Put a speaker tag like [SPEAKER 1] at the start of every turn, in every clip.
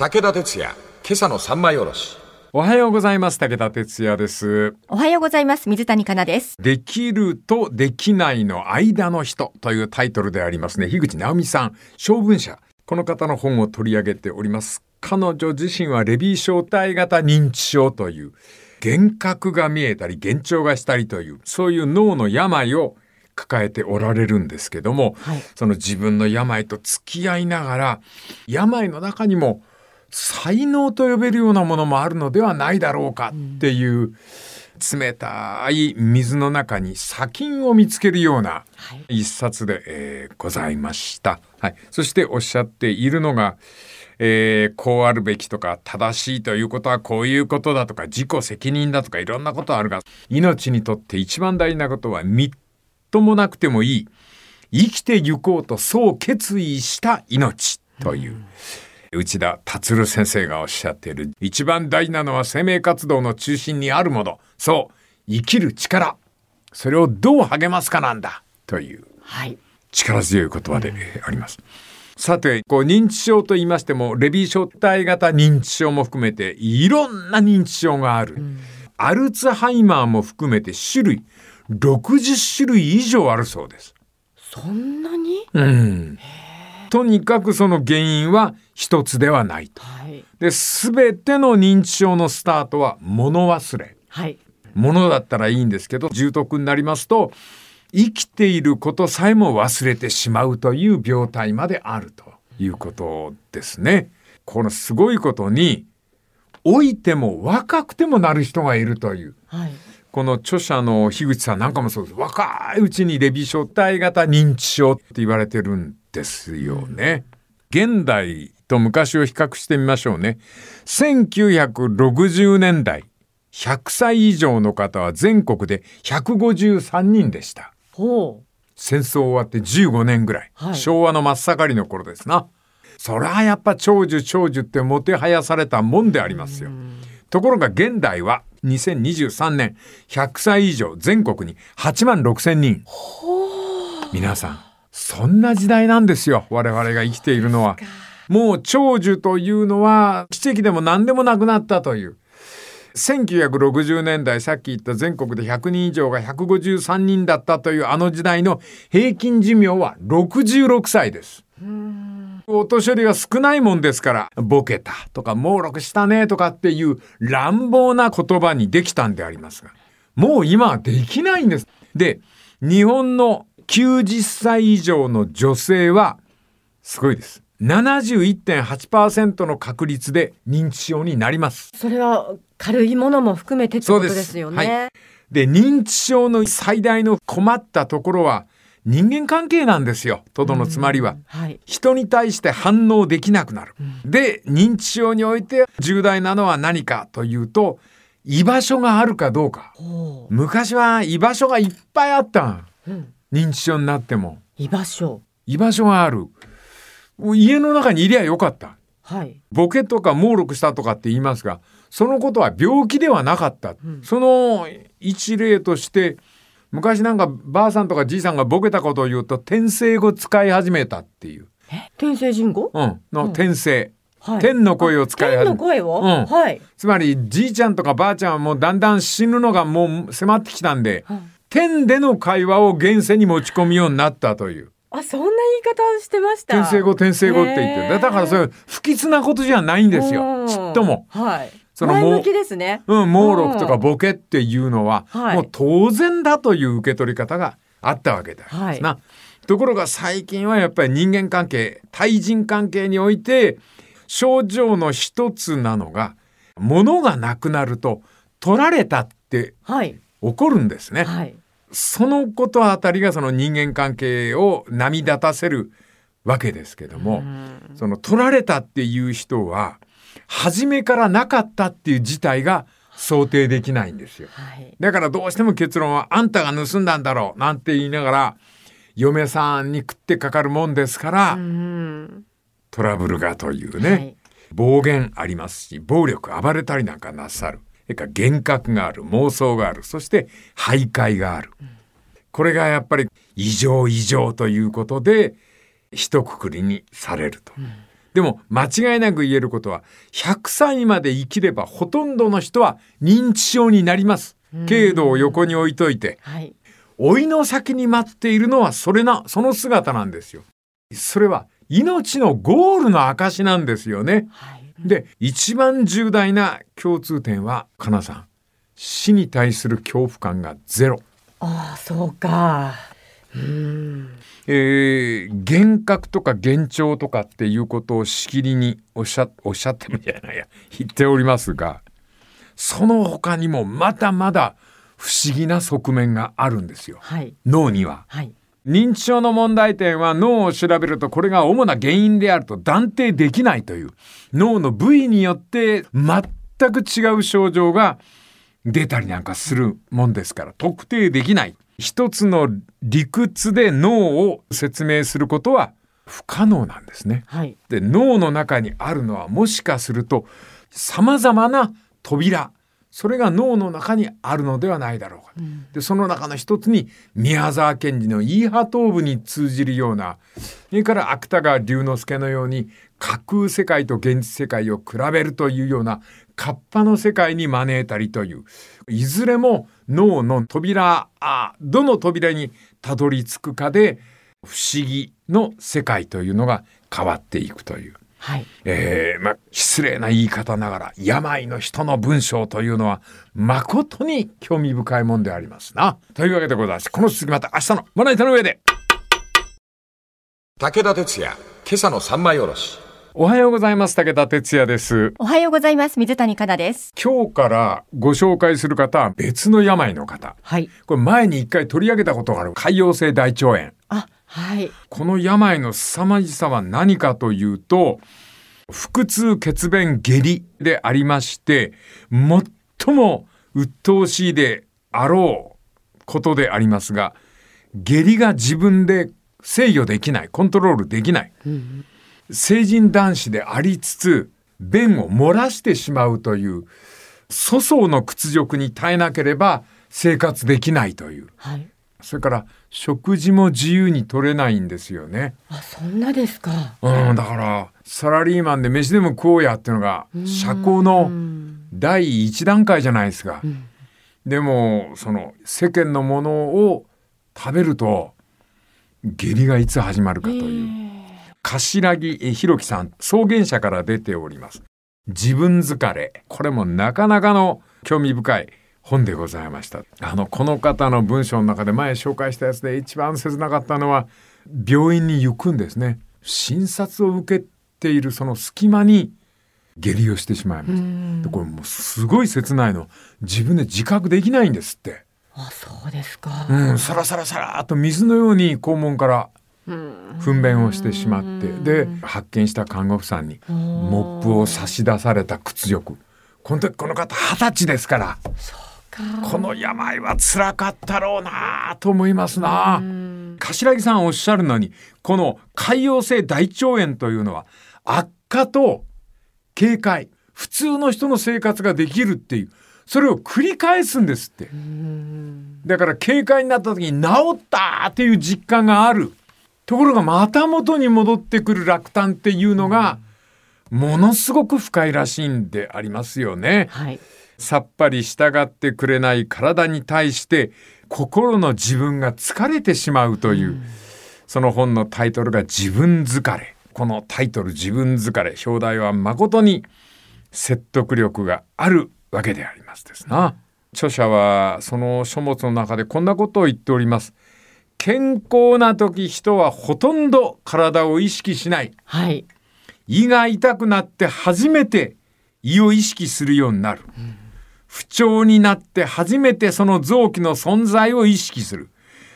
[SPEAKER 1] 武田鉄矢、今朝の三枚おろし。
[SPEAKER 2] おはようございます。武田哲也です。
[SPEAKER 3] おはようございます。水谷香奈です。
[SPEAKER 2] できるとできないの間の人というタイトルでありますね。樋口直美さん、小文社。この方の本を取り上げております。彼女自身はレビー小体型認知症という、幻覚が見えたり、幻聴がしたりという、そういう脳の病を抱えておられるんですけども、
[SPEAKER 3] はい
[SPEAKER 2] その自分の病と付き合いながら、病の中にも才能と呼べるようなものもあるのではないだろうかっていう、冷たい水の中に砂金を見つけるような
[SPEAKER 3] はい。
[SPEAKER 2] 一冊で、えーございました。はい。そしておっしゃっているのが、えーこうあるべきとか正しいということはこういうことだとか自己責任だとかいろんなことあるが命にとって一番大事なことはみっともなくてもいい。生きてゆこうとそう決意した命という、内田達先生がおっしゃっている一番大事なのは生命活動の中心にあるものそう生きる力それをどう励ますかなんだという
[SPEAKER 3] はい。
[SPEAKER 2] 力強い言葉でえーあります。さて、こう認知症と言いましても、レビー小体型認知症も含めて、いろんな認知症がある。アルツハイマーも含めて種類、60種類以上あるそうです。
[SPEAKER 3] そんなに？
[SPEAKER 2] うん。とにかくその原因は一つではないと。
[SPEAKER 3] はい。
[SPEAKER 2] で、すべての認知症のスタートは物忘れ。
[SPEAKER 3] はい。
[SPEAKER 2] ものだったらいいんですけど重篤になりますと生きていることさえも忘れてしまうという病態まであるということですね。このすごいことに老いても若くてもなる人がいるという
[SPEAKER 3] はい。
[SPEAKER 2] この著者の樋口さんなんかもそうです若いうちにレビ小体型認知症って言われてるんですよね。現代と昔を比較してみましょうね。1960年代100歳以上の方は全国で153人でした。
[SPEAKER 3] ほ
[SPEAKER 2] 戦争終わって15年ぐらい、
[SPEAKER 3] はい
[SPEAKER 2] 昭和の真っ盛りの頃ですな。そりゃやっぱ長寿長寿ってもてはやされたもんでありますよ。ところが現代は2023年100歳以上全国に8万6千人。皆さん、そんな時代なんですよ。我々が生きているのは。もう長寿というのは奇跡でも何でもなくなったという。1960年代さっき言った全国で100人以上が153人だったというあの時代の平均寿命は66歳です。お年寄りが少ないもんですから、ボケたとか、猛録したねとかっていう乱暴な言葉にできたんでありますが、もう今はできないんです。で、日本の90歳以上の女性は、すごいです。71.8%の確率で認知症になります。
[SPEAKER 3] う。それは軽いものも含めてってことですよ
[SPEAKER 2] そう
[SPEAKER 3] ね。
[SPEAKER 2] で、認知症の最大の困ったところは、人間関係なんですよ。とどのつまりは。
[SPEAKER 3] はい。
[SPEAKER 2] 人に対して反応できなくなる。で、認知症において重大なのは何かというと、居場所があるかどうか。
[SPEAKER 3] ほ
[SPEAKER 2] 昔は居場所がいっぱいあった。
[SPEAKER 3] うん。
[SPEAKER 2] 認知症になっても。
[SPEAKER 3] 居場所。
[SPEAKER 2] 居場所がある。もう家の中にいりゃよかった。
[SPEAKER 3] はい。
[SPEAKER 2] ボケとか猛録したとかって言いますが、そのことは病気ではなかった。その一例として、昔なんかばあさんとかじいさんがボケたことを言うと、転生語使い始めたっていう。
[SPEAKER 3] え、天聖人語？
[SPEAKER 2] うん。の転生。
[SPEAKER 3] はい。
[SPEAKER 2] 天の声を使い
[SPEAKER 3] 天
[SPEAKER 2] 始めた。
[SPEAKER 3] の声を？
[SPEAKER 2] うん
[SPEAKER 3] はい。
[SPEAKER 2] つまりじいちゃんとかばあちゃんはもうだんだん死ぬのがもう迫ってきたんで、天での会話を現世に持ち込むようになったという。
[SPEAKER 3] あ、そんな言い方をしてました。
[SPEAKER 2] 転生語転生語って言って。だからそれ不吉なことじゃないんですよ。
[SPEAKER 3] うん
[SPEAKER 2] ちっとも。
[SPEAKER 3] はい。
[SPEAKER 2] その
[SPEAKER 3] 前向きですね。
[SPEAKER 2] うん、猛録とかボケっていうのは、
[SPEAKER 3] はい
[SPEAKER 2] もう当然だという受け取り方があったわけでありますな。ところが最近はやっぱり人間関係、対人関係において、症状の一つなのが、物がなくなると取られたって
[SPEAKER 3] はい。
[SPEAKER 2] 起こるんですね。
[SPEAKER 3] はい。
[SPEAKER 2] そのことあたりがその人間関係を波立たせるわけですけども、その取られたっていう人は、初めからなかったっていう事態が想定できないんですよ。
[SPEAKER 3] はい。
[SPEAKER 2] だからどうしても結論はあんたが盗んだんだろうなんて言いながら嫁さんに食ってかかるもんですから、
[SPEAKER 3] うん。
[SPEAKER 2] トラブルがというね、
[SPEAKER 3] はい
[SPEAKER 2] 暴言ありますし暴力暴れたりなんかなさるそれから幻覚がある妄想があるそして徘徊がある、これがやっぱり異常異常ということで一括りにされると。でも間違いなく言えることは100歳まで生きればほとんどの人は認知症になります。軽度を横に置いといて、
[SPEAKER 3] はい。
[SPEAKER 2] 老いの先に待っているのはそれな、その姿なんですよ。それは命のゴールの証なんですよね。
[SPEAKER 3] はい。
[SPEAKER 2] で、一番重大な共通点は、かなさん、死に対する恐怖感がゼロ。
[SPEAKER 3] ああ、そうか。うん。
[SPEAKER 2] えー、幻覚とか幻聴とかっていうことをしきりにおっしゃおっしゃってもじゃないや言っておりますがその他にもまだまだ不思議な側面があるんですよ
[SPEAKER 3] はい。
[SPEAKER 2] 脳には。
[SPEAKER 3] はい。
[SPEAKER 2] 認知症の問題点は脳を調べるとこれが主な原因であると断定できないという脳の部位によって全く違う症状が出たりなんかするもんですから特定できない一つの理屈で脳を説明することは不可能なんですね。
[SPEAKER 3] はい。
[SPEAKER 2] で脳の中にあるのはもしかすると様々な扉それが脳の中にあるのではないだろうか。でその中の一つに宮沢賢治のイーハトーブに通じるようなそれから芥川龍之介のように架空世界と現実世界を比べるというようなカッパの世界に招いたりといういずれも脳の扉あどの扉にたどり着くかで不思議の世界というのが変わっていくという。
[SPEAKER 3] はい。
[SPEAKER 2] えーまあ、失礼な言い方ながら病の人の文章というのは誠に興味深いもんでありますな。というわけでございます。この続きまた明日のまな板の上で。
[SPEAKER 1] 武田鉄矢、今朝の三枚おろし。
[SPEAKER 2] おはようございます。武田哲也です。
[SPEAKER 4] おはようございます。水谷香奈です。
[SPEAKER 2] 今日からご紹介する方は別の病の方。
[SPEAKER 3] はい。
[SPEAKER 2] これ前に一回取り上げたことがある潰瘍性大腸炎。
[SPEAKER 3] あ、はい。
[SPEAKER 2] この病の凄まじさは何かというと、腹痛血便下痢でありまして、最も鬱陶しいであろうことでありますが、下痢が自分で制御できない、コントロールできない。成人男子でありつつ、便を漏らしてしまうという、粗相の屈辱に耐えなければ生活できないという。
[SPEAKER 3] はい。
[SPEAKER 2] それから食事も自由に取れないんですよね。
[SPEAKER 3] あ、そんなですか。
[SPEAKER 2] うん、だからサラリーマンで飯でも食おうやっていうのが社交の第一段階じゃないですか。でもその世間のものを食べると下痢がいつ始まるかという。頭木え弘樹さん草原社から出ております。自分疲れこれもなかなかの興味深い本でございました。あのこの方の文章の中で前紹介したやつで一番切なかったのは病院に行くんですね。診察を受けているその隙間に下痢をしてしまいましたでこれもうすごい切ないの。自分で自覚できないんですって。
[SPEAKER 3] あ、そうですか。
[SPEAKER 2] うん、サラサラサラーっと水のように肛門から糞便をしてしまって。で発見した看護婦さんにモップを差し出された屈辱。この時この方二十歳ですからこの病は辛かったろうなと思いますな頭木さんおっしゃるのにこの潰瘍性大腸炎というのは悪化と警戒普通の人の生活ができるっていうそれを繰り返すんですってだから警戒になった時に治ったっていう実感があるところがまた元に戻ってくる落胆っていうのがものすごく深いらしいんでありますよね。
[SPEAKER 3] はい。
[SPEAKER 2] さっぱり従ってくれない体に対して心の自分が疲れてしまうという、その本のタイトルが自分疲れ。このタイトル自分疲れ、表題は誠に説得力があるわけでありますですな。著者はその書物の中でこんなことを言っております。健康な時人はほとんど体を意識しない。
[SPEAKER 3] はい。
[SPEAKER 2] 胃が痛くなって初めて胃を意識するようになる。不調になって初めてその臓器の存在を意識する。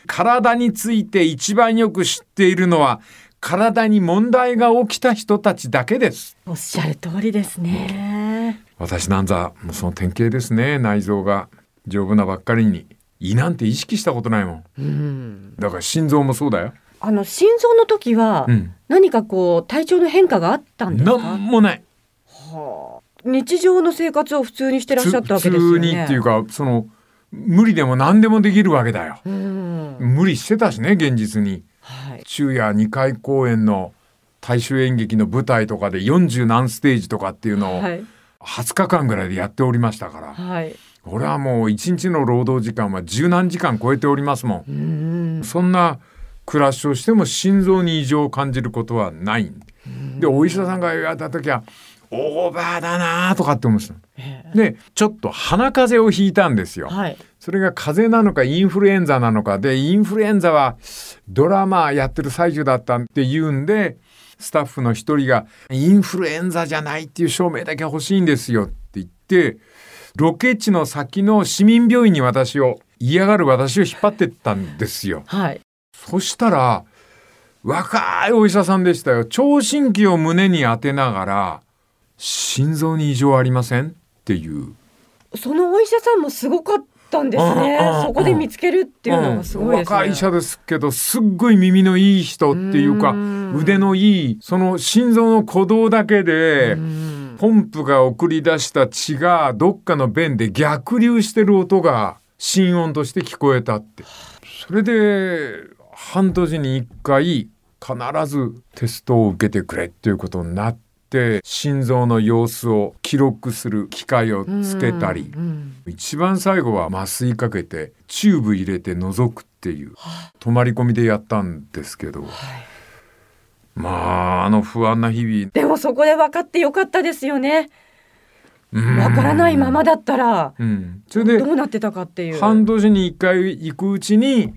[SPEAKER 2] 体について一番よく知っているのは体に問題が起きた人たちだけです。
[SPEAKER 3] おっしゃる通りですね。
[SPEAKER 2] 私なんざもうその典型ですね。内臓が丈夫なばっかりに胃なんて意識したことないもん。
[SPEAKER 3] うん。
[SPEAKER 2] だから心臓もそうだよ。
[SPEAKER 3] あの心臓の時は
[SPEAKER 2] うん。
[SPEAKER 3] 何かこう体調の変化があったんですか？
[SPEAKER 2] なんもない。
[SPEAKER 3] はあ日常の生活を普通にしてらっしゃったわけ
[SPEAKER 2] 普
[SPEAKER 3] ですよね。
[SPEAKER 2] 通にっていうかその無理でも何でもできるわけだよ。
[SPEAKER 3] うん。
[SPEAKER 2] 無理してたしね現実に
[SPEAKER 3] はい。
[SPEAKER 2] 昼夜2回公演の大衆演劇の舞台とかで40何ステージとかっていうのを
[SPEAKER 3] はい。
[SPEAKER 2] 20日間ぐらいでやっておりましたから、
[SPEAKER 3] はい。
[SPEAKER 2] 俺はもう一日の労働時間は十何時間超えておりますもん。そんな暮らしをしても心臓に異常を感じることはない。で、お医者さんが言われた時は、オーバーだなとかって思ってた。で、ちょっと鼻風邪をひいたんですよ。
[SPEAKER 3] はい。
[SPEAKER 2] それが風邪なのかインフルエンザなのかで、インフルエンザはドラマやってる最中だったって言うんで、スタッフの一人がインフルエンザじゃないっていう証明だけ欲しいんですよって言って、ロケ地の先の市民病院に私を、嫌がる私を引っ張ってったんですよ。
[SPEAKER 3] はい。
[SPEAKER 2] そしたら、若いお医者さんでしたよ。聴診器を胸に当てながら、心臓に異常ありません？っていう。
[SPEAKER 3] そのお医者さんもすごかったんですね。そこで見つけるっていうのがすごいですね。
[SPEAKER 2] 若い医者ですけどすっごい耳のいい人っていうか
[SPEAKER 3] うん
[SPEAKER 2] 腕のいいその心臓の鼓動だけで
[SPEAKER 3] うん
[SPEAKER 2] ポンプが送り出した血がどっかの弁で逆流してる音が心音として聞こえたってそれで半年に1回必ずテストを受けてくれっていうことになって心臓の様子を記録する機械をつけたり
[SPEAKER 3] うん
[SPEAKER 2] 一番最後は麻酔かけてチューブ入れて覗くっていう泊まり込みでやったんですけど、まああの不安な日々
[SPEAKER 3] でもそこで分かってよかったですよね。
[SPEAKER 2] うん
[SPEAKER 3] 分からないままだったら
[SPEAKER 2] うん、それで
[SPEAKER 3] どうなってたかっていう。
[SPEAKER 2] 半年に1回行くうちに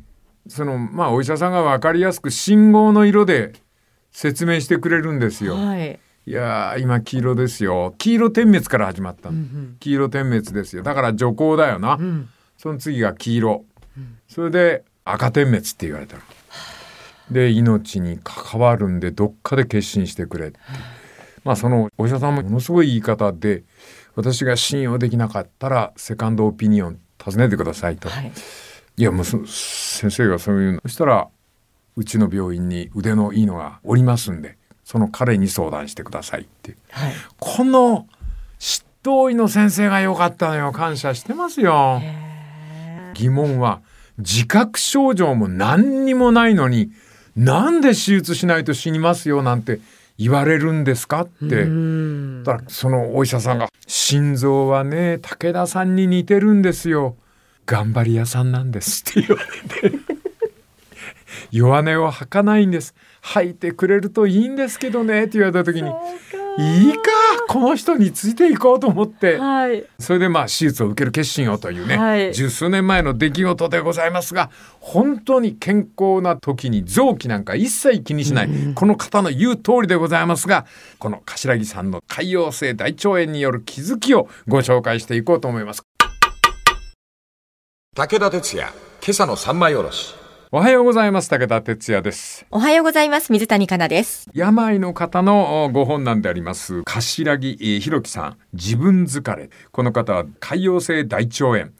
[SPEAKER 2] そのまあお医者さんが分かりやすく信号の色で説明してくれるんですよ。
[SPEAKER 3] はい。
[SPEAKER 2] いやー今黄色ですよ。黄色点滅から始まったの、
[SPEAKER 3] うん
[SPEAKER 2] 黄色点滅ですよ。だから徐行だよな、
[SPEAKER 3] うん。うん
[SPEAKER 2] その次が黄色、それで赤点滅って言われたの。で命に関わるんでどっかで決心してくれって。まあそのお医者さんもものすごい言い方で私が信用できなかったらセカンドオピニオン尋ねてくださいと。
[SPEAKER 3] はい。
[SPEAKER 2] いやもうそ先生がそういうの。そしたらうちの病院に腕のいいのがおりますんでその彼に相談してくださいって
[SPEAKER 3] はい。
[SPEAKER 2] この執刀医の先生が良かったのよ。感謝してますよ。疑問は自覚症状も何にもないのになんで手術しないと死にますよなんて言われるんですかって。
[SPEAKER 3] うん。
[SPEAKER 2] だからそのお医者さんが「心臓はね武田さんに似てるんですよ。頑張り屋さんなんです」って言われて。弱音を吐かないんです吐いてくれるといいんですけどねって言われた時にいいかこの人についていこうと思って
[SPEAKER 3] はい。
[SPEAKER 2] それでまあ手術を受ける決心をというね、
[SPEAKER 3] はい
[SPEAKER 2] 十数年前の出来事でございますが本当に健康な時に臓器なんか一切気にしない、この方の言う通りでございますがこの頭木さんの潰瘍性大腸炎による気づきをご紹介していこうと思います。
[SPEAKER 1] 武田鉄矢、今朝の三枚おろし。
[SPEAKER 2] おはようございます。武田哲也です。
[SPEAKER 4] おはようございます。水谷香奈です。
[SPEAKER 2] 病の方のおご本なんであります。頭木えー弘樹さん。自分疲れ。この方は潰瘍性大腸炎。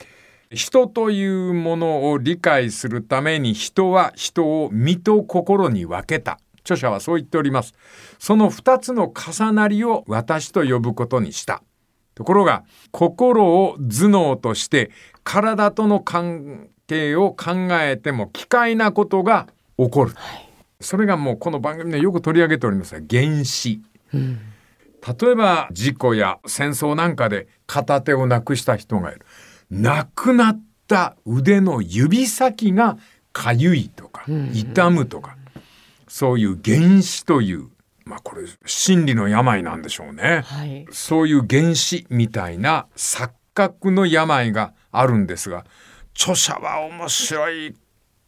[SPEAKER 2] 人というものを理解するために人は人を身と心に分けた。著者はそう言っております。その二つの重なりを私と呼ぶことにした。ところが心を頭脳として体との関係を考えても奇怪なことが起こるそれがもうこの番組でよく取り上げておりますが原子。例えば事故や戦争なんかで片手をなくした人がいる。亡くなった腕の指先がかゆいとか痛むとか、そういう原子という、まあこれ心理の病なんでしょうね。
[SPEAKER 3] はい。
[SPEAKER 2] そういう原子みたいな錯覚の病があるんですが、著者は面白い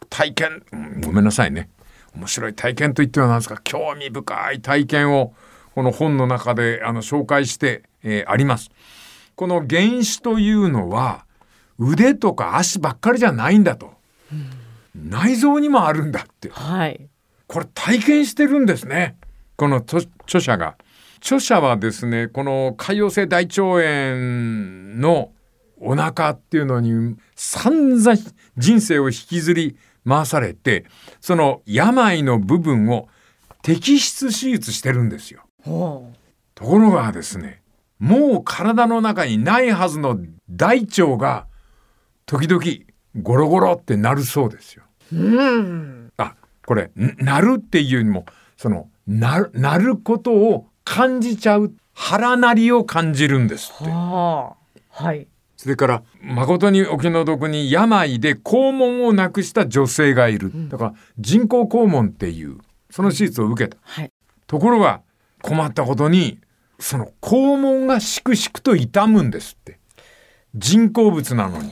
[SPEAKER 2] 体験、うんごめんなさいね。面白い体験と言ってはなんですか、興味深い体験をこの本の中であの紹介して、えーあります。この原子というのは腕とか足ばっかりじゃないんだと。内臓にもあるんだって。
[SPEAKER 3] はい。
[SPEAKER 2] これ体験してるんですね。この著著者が。著者はですね、この潰瘍性大腸炎のお腹っていうのに散々人生を引きずり回されて、その病の部分を摘出手術してるんですよ。
[SPEAKER 3] ほ
[SPEAKER 2] ところがですね、もう体の中にないはずの大腸が時々ゴロゴロってなるそうですよ。
[SPEAKER 3] う。うん。
[SPEAKER 2] あこれんなるっていうよりもそのなる、なることを感じちゃう腹なりを感じるんですって。
[SPEAKER 3] はあ。はい。
[SPEAKER 2] それから、誠にお気の毒に病で肛門をなくした女性がいる。だから、人工肛門っていう、その手術を受けた。
[SPEAKER 3] はい。
[SPEAKER 2] ところが、困ったことに、その肛門がしくしくと痛むんですって。人工物なのに。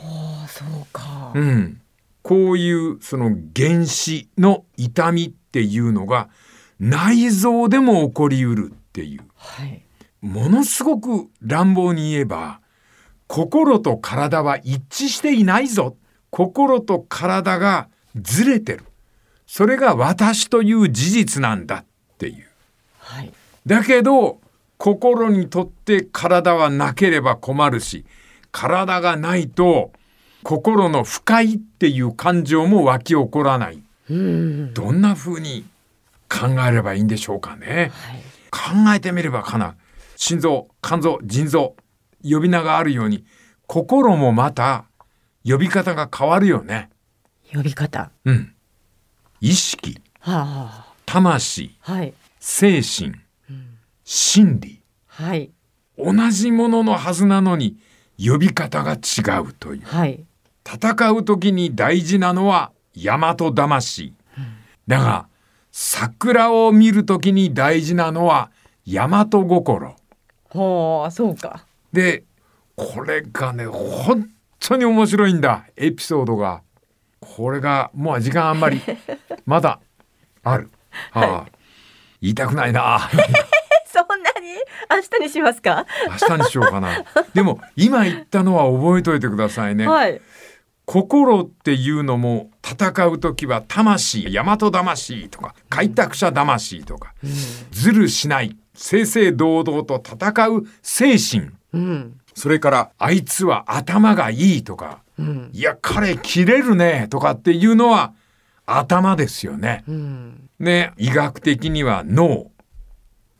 [SPEAKER 3] そうか。
[SPEAKER 2] うん。こういう、その原子の痛みっていうのが、内臓でも起こりうるっていう。
[SPEAKER 3] はい。
[SPEAKER 2] ものすごく乱暴に言えば、心と体は一致していないぞ。心と体がずれてる。それが私という事実なんだっていう。
[SPEAKER 3] はい。
[SPEAKER 2] だけど、心にとって体はなければ困るし、体がないと心の不快っていう感情も湧き起こらない。
[SPEAKER 3] うん。
[SPEAKER 2] どんな風に考えればいいんでしょうかね。
[SPEAKER 3] はい。
[SPEAKER 2] 考えてみればかな。心臓、肝臓、腎臓、呼び名があるように、心もまた呼び方が変わるよね。
[SPEAKER 3] 呼び方。
[SPEAKER 2] うん。意識、
[SPEAKER 3] は
[SPEAKER 2] 魂、
[SPEAKER 3] あ。はい。
[SPEAKER 2] 精神、心理。
[SPEAKER 3] はい。
[SPEAKER 2] 同じもののはずなのに呼び方が違うという。
[SPEAKER 3] はい。
[SPEAKER 2] 戦う時に大事なのは大和魂。だが、桜を見る時に大事なのは大和心。
[SPEAKER 3] はあ、そうか。
[SPEAKER 2] で、これがね、本当に面白いんだ、エピソードが。これが、もう時間あんまり、まだある。はあ、言いたくないな。
[SPEAKER 3] そんなに？明日にしますか？
[SPEAKER 2] 明日にしようかな。でも、今言ったのは覚えといてくださいね。
[SPEAKER 3] はい。
[SPEAKER 2] 心っていうのも戦う時は魂大和魂とか開拓者魂とか、ずるしない正々堂々と戦う精神
[SPEAKER 3] うん。
[SPEAKER 2] それからあいつは頭がいいとか、
[SPEAKER 3] うん。
[SPEAKER 2] いや彼切れるねとかっていうのは頭ですよね。
[SPEAKER 3] うん。
[SPEAKER 2] ね医学的には脳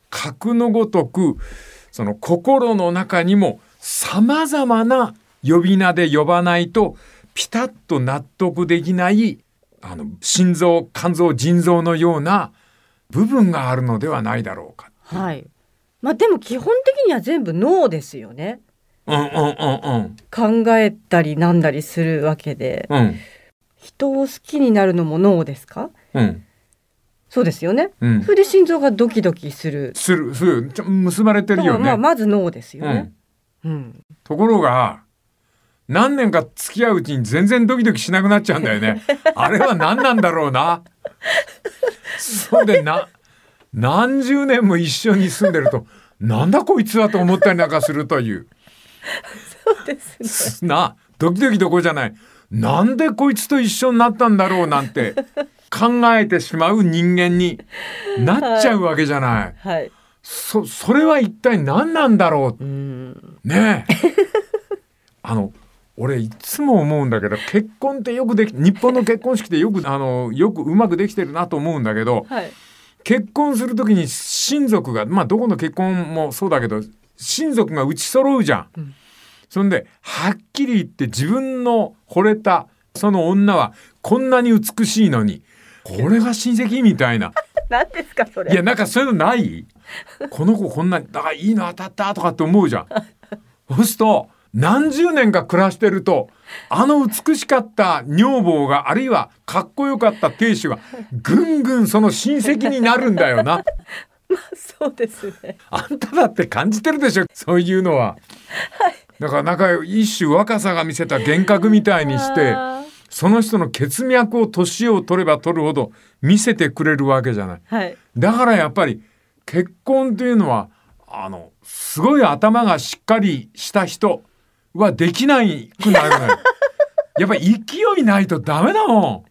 [SPEAKER 2] 格のごとくその心の中にも様々な呼び名で呼ばないとピタッと納得できないあの心臓肝臓腎臓のような部分があるのではないだろうか。
[SPEAKER 3] はい。まあでも基本的には全部脳ですよね。
[SPEAKER 2] うんうんうん
[SPEAKER 3] 考えたりなんだりするわけで、
[SPEAKER 2] うんうん
[SPEAKER 3] 人を好きになるのも脳ですか？
[SPEAKER 2] うん
[SPEAKER 3] そうですよね。
[SPEAKER 2] うん
[SPEAKER 3] それで心臓がドキドキする。
[SPEAKER 2] するするちょ結ばれてるよね。
[SPEAKER 3] まあまず脳ですよ
[SPEAKER 2] うん
[SPEAKER 3] ね。うん。
[SPEAKER 2] ところが何年か付き合ううちに全然ドキドキしなくなっちゃうんだよね。あれは何なんだろうな。そうでな何十年も一緒に住んでると なんだこいつはと思ったりなんかするという。
[SPEAKER 3] そうですね。
[SPEAKER 2] なドキドキどころじゃない。なんでこいつと一緒になったんだろうなんて 考えてしまう人間になっちゃうわけじゃない。
[SPEAKER 3] はい。
[SPEAKER 2] そそれは一体何なんだろう？
[SPEAKER 3] うん。
[SPEAKER 2] ねえ あの俺いつも思うんだけど結婚ってよくでき日本の結婚式ってよくあのよくうまくできてるなと思うんだけど
[SPEAKER 3] はい。
[SPEAKER 2] 結婚する時に親族がまあどこの結婚もそうだけど親族が打ち揃うじゃん。
[SPEAKER 3] うん
[SPEAKER 2] そんではっきり言って自分の惚れたその女はこんなに美しいのにこれが親戚みたいな。
[SPEAKER 3] 何ですかそれ。
[SPEAKER 2] いやなんかそういうのない？この子こんなだからいいの当たったとかって思うじゃん。そうすると何十年か暮らしてるとあの美しかった女房があるいはかっこよかった亭主がぐんぐんその親戚になるんだよな。
[SPEAKER 3] そうですね。
[SPEAKER 2] あんただって感じてるでしょそういうのは。だからなんか一種若さが見せた幻覚みたいにしてその人の血脈を年を取れば取るほど見せてくれるわけじゃない。
[SPEAKER 3] はい。
[SPEAKER 2] だからやっぱり結婚というのはあのすごい頭がしっかりした人はできないくなるのよ。やっぱり勢いないとダメだもん。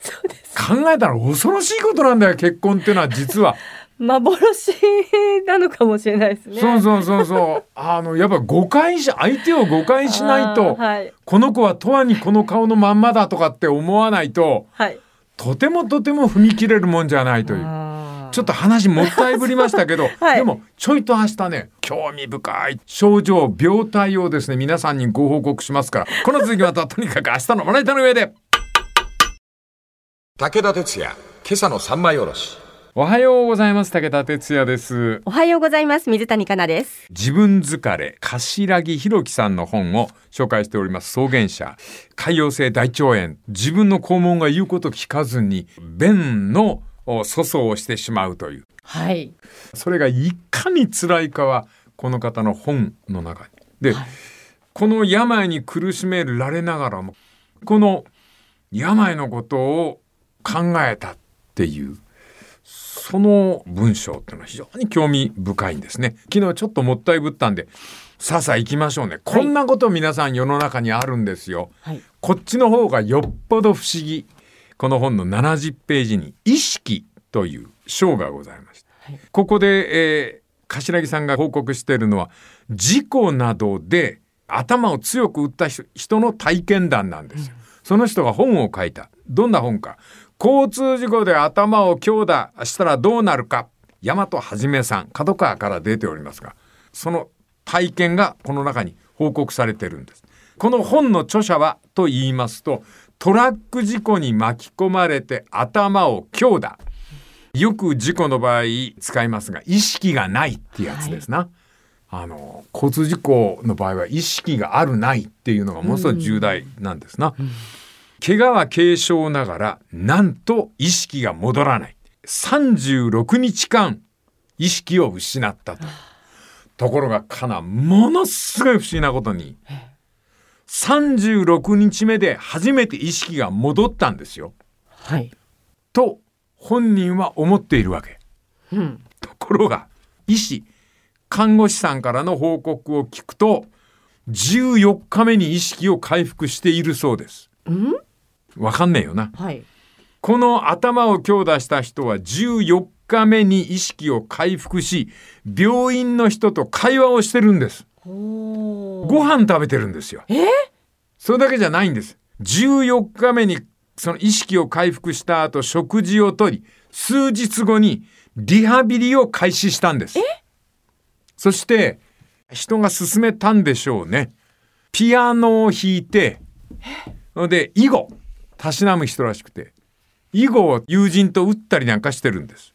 [SPEAKER 3] そうです。
[SPEAKER 2] 考えたら恐ろしいことなんだよ結婚っていうのは実は。
[SPEAKER 3] 幻なのかもしれないですね。
[SPEAKER 2] そうそうそうそう。あのやっぱ誤解し相手を誤解しないと、
[SPEAKER 3] はい。
[SPEAKER 2] この子は永遠にこの顔のまんまだとかって思わないと
[SPEAKER 3] はい。
[SPEAKER 2] とてもとても踏み切れるもんじゃないという。ちょっと話もったいぶりましたけど、
[SPEAKER 3] はい
[SPEAKER 2] でもちょいと明日ね興味深い症状病態をですね皆さんにご報告しますからこの続きまたとにかく明日のまな板の上で。
[SPEAKER 1] 武田鉄矢、今朝の三枚おろし。
[SPEAKER 2] おはようございます。武田哲也です。
[SPEAKER 4] おはようございます。水谷香奈です。
[SPEAKER 2] 自分疲れ頭木弘樹さんの本を紹介しております。草原者潰瘍性大腸炎。自分の肛門が言うこと聞かずに便のお粗相をしてしまうという
[SPEAKER 4] はい。
[SPEAKER 2] それがいかに辛いかはこの方の本の中にで、この病に苦しめられながらもこの病のことを考えたっていうその文章っていうのは非常に興味深いんですね。昨日ちょっともったいぶったんでさあさあ行きましょうね。こんなこと皆さん世の中にあるんですよ。
[SPEAKER 4] はい。
[SPEAKER 2] こっちの方がよっぽど不思議。この本の70ページに意識という章がございました。
[SPEAKER 4] はい
[SPEAKER 2] ここで、えー頭木さんが報告しているのは事故などで頭を強く打った人人の体験談なんですよ。その人が本を書いた。どんな本か。交通事故で頭を強打したらどうなるか。大和はじめさん、角川から出ておりますが、その体験がこの中に報告されてるんです。この本の著者はと言いますと、トラック事故に巻き込まれて頭を強打。よく事故の場合使いますが、意識がないってやつですな。あの、交通事故の場合は意識があるないっていうのがものすごい重大なんですな。怪我は軽傷ながら、なんと意識が戻らない。36日間意識を失ったと。ところがかな、ものすごい不思議なことに、36日目で初めて意識が戻ったんですよ。
[SPEAKER 4] はい。
[SPEAKER 2] と本人は思っているわけ。
[SPEAKER 4] うん。
[SPEAKER 2] ところが医師看護師さんからの報告を聞くと14日目に意識を回復しているそうです。
[SPEAKER 4] うん？
[SPEAKER 2] わかんねえよな。
[SPEAKER 4] はい。
[SPEAKER 2] この頭を強打した人は14日目に意識を回復し病院の人と会話をしてるんです。
[SPEAKER 4] お
[SPEAKER 2] ご飯食べてるんですよ。
[SPEAKER 4] え？
[SPEAKER 2] それだけじゃないんです。14日目にその意識を回復した後食事をとり、数日後にリハビリを開始したんです。そして人が勧めたんでしょうね。ピアノを弾いて、で、囲碁、たしなむ人らしくて、囲碁を友人と打ったりなんかしてるんです。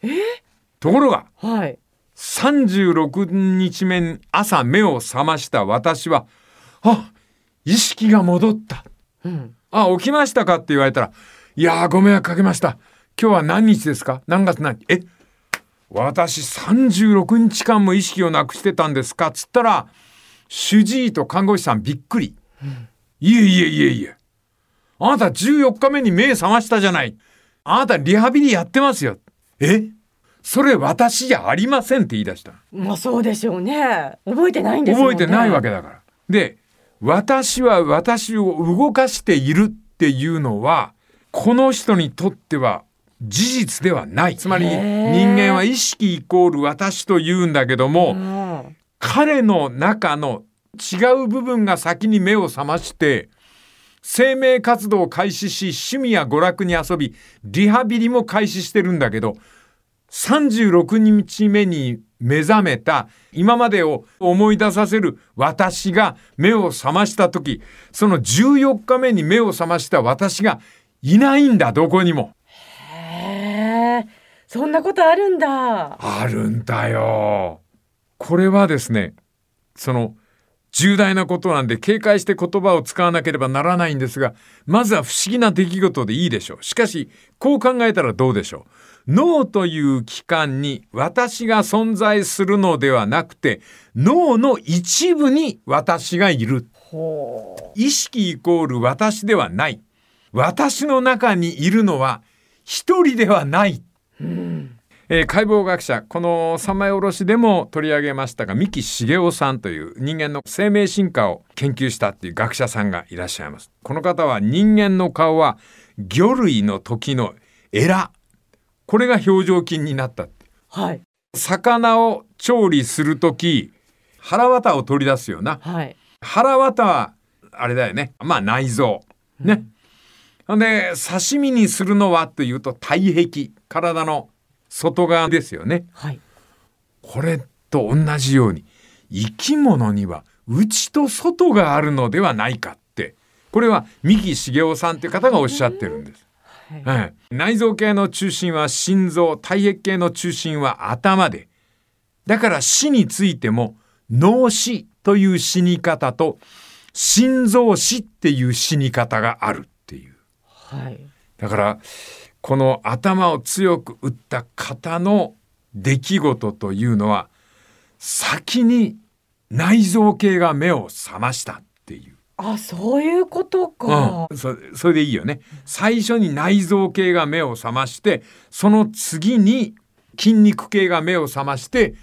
[SPEAKER 2] ところが、
[SPEAKER 4] はい。
[SPEAKER 2] 36日目に朝目を覚ました私は、あ、意識が戻った。
[SPEAKER 4] うん。
[SPEAKER 2] あ、起きましたかって言われたら、いやーご迷惑かけました。今日は何日ですか？何月何日？え？私36日間も意識をなくしてたんですか？つったら、主治医と看護師さんびっくり。いえいえいえいえ。あなた14日目に目覚ましたじゃない。あなたリハビリやってますよ。え？それ私じゃありませんって言い出した。
[SPEAKER 3] まあそうでしょうね。覚えてないんですもんね。
[SPEAKER 2] 覚えてないわけだから。で、私は私を動かしているっていうのは、この人にとっては事実ではない。つまり人間は意識イコール私と言うんだけども、
[SPEAKER 3] うん。
[SPEAKER 2] 彼の中の違う部分が先に目を覚まして、生命活動を開始し、趣味や娯楽に遊び、リハビリも開始してるんだけど、36日目に目覚めた今までを思い出させる私が目を覚ました時その14日目に目を覚ました私がいないんだどこにも
[SPEAKER 3] へえ。そんなことあるんだ。
[SPEAKER 2] あるんだよこれはですねその重大なことなんで警戒して言葉を使わなければならないんですがまずは不思議な出来事でいいでしょうしかしこう考えたらどうでしょう脳という器官に私が存在するのではなくて脳の一部に私がいる。
[SPEAKER 3] ほ
[SPEAKER 2] 意識イコール私ではない。私の中にいるのは一人ではない。
[SPEAKER 3] う。うん。
[SPEAKER 2] えー解剖学者この三枚おろしでも取り上げましたが三木茂雄さんという人間の生命進化を研究したっていう学者さんがいらっしゃいます。この方は人間の顔は魚類の時のエラこれが表情筋になったって。
[SPEAKER 3] はい。
[SPEAKER 2] 魚を調理する時腹綿を取り出すよな。
[SPEAKER 3] はい。
[SPEAKER 2] 腹綿はあれだよね。まあ内臓。ね、ほんで刺身にするのはというと体壁。体の外側ですよね。
[SPEAKER 3] はい。
[SPEAKER 2] これと同じように生き物には内と外があるのではないかって。これは三木茂雄さんという方がおっしゃってるんです。ええ内臓系の中心は心臓体液系の中心は頭でだから死についても脳死という死に方と心臓死っていう死に方があるっていう
[SPEAKER 4] はい。
[SPEAKER 2] だからこの頭を強く打った方の出来事というのは先に内臓系が目を覚ました。
[SPEAKER 3] あ、そういうことか。
[SPEAKER 2] うん、そそれでいいよね最初に内臓系が目を覚ましてその次に筋肉系が目を覚まして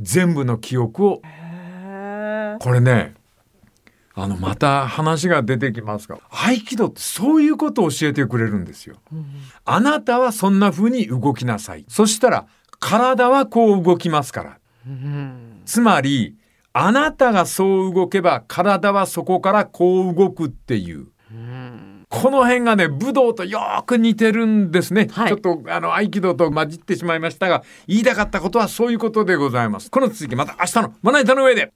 [SPEAKER 2] 全部の記憶をこれねあのまた話が出てきますが合気道ってそういうことを教えてくれるんですよ。あなたはそんな風に動きなさい。そしたら体はこう動きますから。
[SPEAKER 4] うん。
[SPEAKER 2] つまりあなたがそう動けば体はそこからこう動くっていう。
[SPEAKER 4] うん。
[SPEAKER 2] この辺がね武道とよーく似てるんですね、
[SPEAKER 4] はい
[SPEAKER 2] ちょっとあの合気道と混じってしまいましたが言いたかったことはそういうことでございますこの続きまた明日のまな板の上で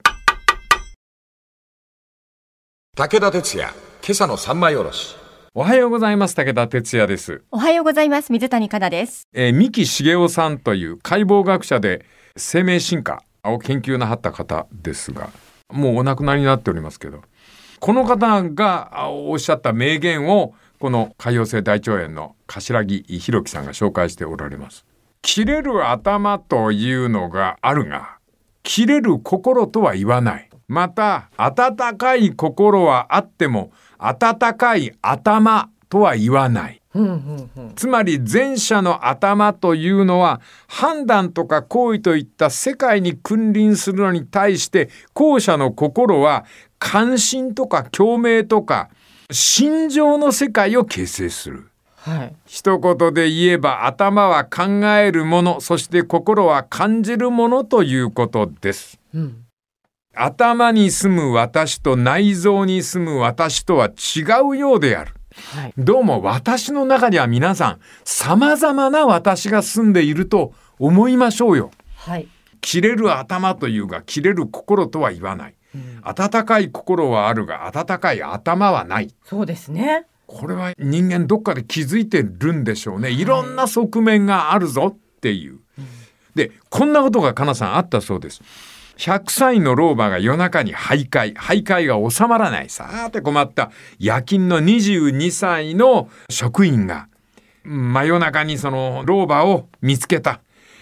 [SPEAKER 1] 武田鉄矢、今朝の三枚おろし。
[SPEAKER 2] おはようございます武田哲也です
[SPEAKER 4] おはようございます。水谷香奈です。
[SPEAKER 2] えー三木茂雄さんという解剖学者で生命進化を研究なはった方ですがもうお亡くなりになっておりますけどこの方がおっしゃった名言をこの海洋性大腸炎の頭木弘樹さんが紹介しておられます。切れる頭というのがあるが切れる心とは言わない。また温かい心はあっても温かい頭とは言わない。
[SPEAKER 4] うんうんうん。
[SPEAKER 2] つまり前者の頭というのは判断とか行為といった世界に君臨するのに対して後者の心は関心とか共鳴とか心情の世界を形成する。
[SPEAKER 4] はい。
[SPEAKER 2] 一言で言えば頭は考えるものそして心は感じるものということです。
[SPEAKER 4] うん。
[SPEAKER 2] 頭に住む私と内臓に住む私とは違うようである。
[SPEAKER 4] はい。
[SPEAKER 2] どうも私の中には皆さん様々な私が住んでいると思いましょうよ。
[SPEAKER 4] はい。
[SPEAKER 2] 切れる頭というが切れる心とは言わない。温かい心はあるが温かい頭はない。
[SPEAKER 3] そうですね。
[SPEAKER 2] これは人間どっかで気づいてるんでしょうね。いろんな側面があるぞっていう。で、こんなことがかなさんあったそうです。100歳の老婆が夜中に徘徊。徘徊が収まらない。さーて困った夜勤の22歳の職員が真夜中にその老婆を見つけた。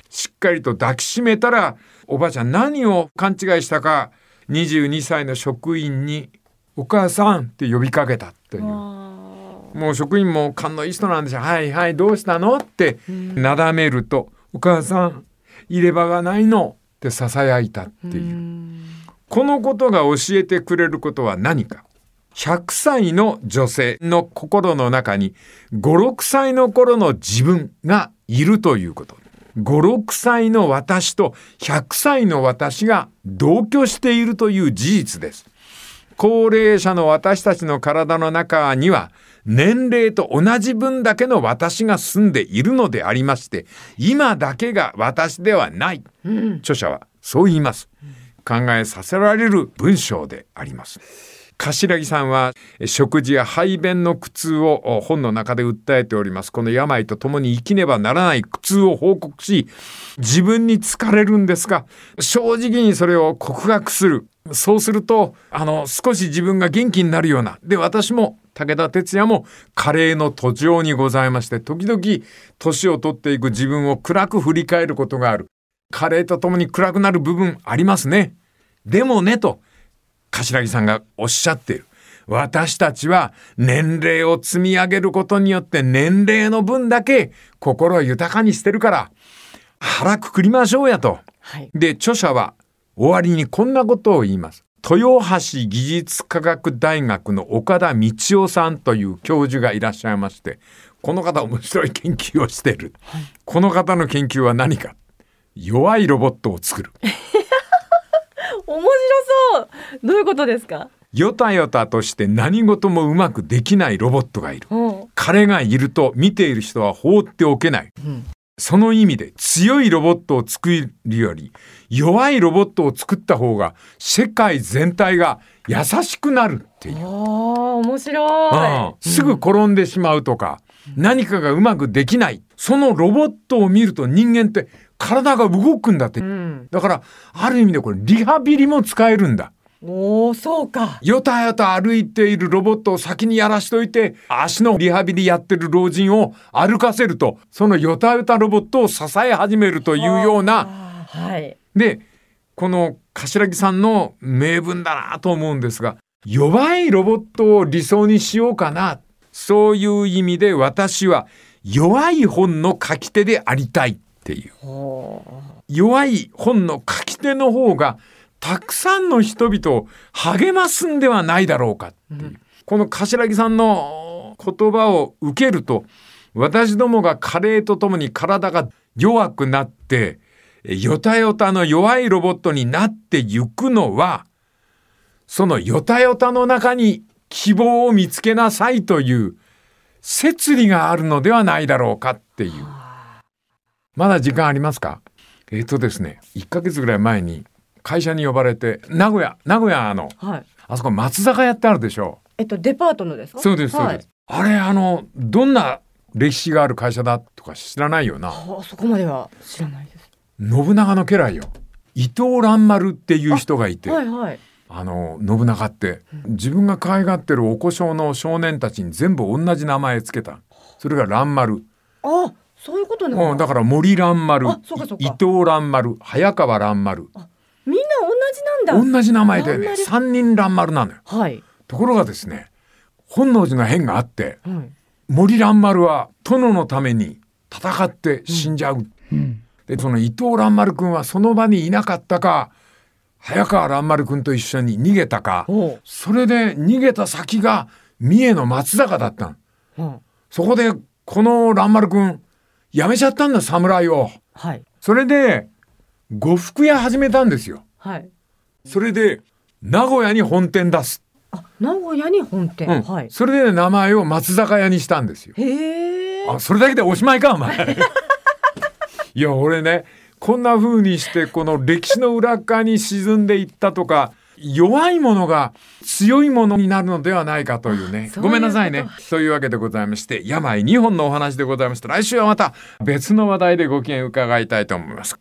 [SPEAKER 2] しっかりと抱きしめたら、おばあちゃん何を勘違いしたか、22歳の職員に、お母さんって呼びかけたという。もう職員も勘のいい人なんでしょ。はいはい、どうしたの？ってなだめると、お母さん、入れ歯がないのって囁いたっていう。このことが教えてくれることは何か。100歳の女性の心の中に5、6歳の頃の自分がいるということ。5、6歳の私と100歳の私が同居しているという事実です。高齢者の私たちの体の中には年齢と同じ分だけの私が住んでいるのでありまして今だけが私ではない、著者はそう言います。考えさせられる文章であります。頭木さんは食事や排便の苦痛を本の中で訴えております。この病と共に生きねばならない苦痛を報告し自分に疲れるんですが正直にそれを告白する。そうするとあの少し自分が元気になるような。で私も武田鉄矢も加齢の途上にございまして時々年を取っていく自分を暗く振り返ることがある加齢とともに暗くなる部分ありますねでもねと頭木さんがおっしゃっている私たちは年齢を積み上げることによって年齢の分だけ心を豊かにしてるから腹くくりましょうやと。
[SPEAKER 4] はい。
[SPEAKER 2] で著者は終わりにこんなことを言います。豊橋技術科学大学の岡田道夫さんという教授がいらっしゃいましてこの方面白い研究をしてい。る、この方の研究は何か。弱いロボットを作る。
[SPEAKER 3] 面白そう。どういうことですか？
[SPEAKER 2] よたよたとして何事もうまくできないロボットがいる。
[SPEAKER 3] うん。
[SPEAKER 2] 彼がいると見ている人は放っておけない、
[SPEAKER 4] ん
[SPEAKER 2] その意味で強いロボットを作るより弱いロボットを作った方が世界全体が優しくなるっていう
[SPEAKER 3] 面白い。
[SPEAKER 2] うんすぐ転んでしまうとか、何かがうまくできない。そのロボットを見ると人間って体が動くんだって。
[SPEAKER 3] うん。
[SPEAKER 2] だから、ある意味でこれリハビリも使えるんだ。
[SPEAKER 3] おお、そうか。
[SPEAKER 2] よたよた歩いているロボットを先にやらしといて、足のリハビリやってる老人を歩かせると、そのよたよたロボットを支え始めるというような。
[SPEAKER 3] はい。
[SPEAKER 2] で、この頭木さんの名文だなと思うんですが、弱いロボットを理想にしようかな。そういう意味で私は弱い本の書き手でありたいっていう。
[SPEAKER 3] ほ
[SPEAKER 2] 弱い本の書き手の方がたくさんの人々を励ますんではないだろうかっていう、この頭木さんの言葉を受けると私どもが加齢とともに体が弱くなってよたよたの弱いロボットになってゆくのはそのよたよたの中に希望を見つけなさいという摂理があるのではないだろうかっていう。まだ時間ありますか？えっ、とですね、1ヶ月ぐらい前に会社に呼ばれて、名古屋、名古屋の、
[SPEAKER 3] う。はい。
[SPEAKER 2] あそこ松坂屋ってあるでしょ
[SPEAKER 3] えっと、デパートのですか？
[SPEAKER 2] そうです、そうです。あれ、あの、どんな歴史がある会社だとか知らないよな。
[SPEAKER 3] はい。あそこまでは知らないです。
[SPEAKER 2] 信長の家来よ。伊藤蘭丸っていう人がいて、あ,、
[SPEAKER 3] はいはい。
[SPEAKER 2] の、信長って、自分が可愛がってるお子少の少年たちに全部同じ名前つけた。それが蘭丸。
[SPEAKER 3] あ、そういうことなんだ。
[SPEAKER 2] うん、だから森蘭丸、伊藤蘭丸、早川蘭丸。
[SPEAKER 3] みんな同じなんだ。
[SPEAKER 2] 同じ名前でね三人蘭丸なのよ
[SPEAKER 3] はい。
[SPEAKER 2] ところがですね本能寺の変があって
[SPEAKER 3] はい。
[SPEAKER 2] 森蘭丸は殿のために戦って死んじゃう、でその伊藤蘭丸君はその場にいなかったか早川蘭丸君と一緒に逃げたか。それで逃げた先が三重の松坂だったの
[SPEAKER 3] うん。
[SPEAKER 2] そこでこの蘭丸君辞めちゃったんだ侍を
[SPEAKER 3] はい。
[SPEAKER 2] それで呉服屋始めたんですよ
[SPEAKER 3] はい。
[SPEAKER 2] それで名古屋に本店出す
[SPEAKER 3] あ、名古屋に本店。
[SPEAKER 2] うん
[SPEAKER 3] はい。
[SPEAKER 2] それで名前を松坂屋にしたんですよ。
[SPEAKER 3] へえ。
[SPEAKER 2] あ、それだけでおしまいか、お前。いや、俺ね、こんな風にして、この歴史の裏側に沈んでいったとか、弱いものが強いものになるのではないかというね。
[SPEAKER 3] そういう
[SPEAKER 2] ごめんなさいね。というわけでございまして、病2本のお話でございました。来週はまた別の話題でご機嫌伺いたいと思います。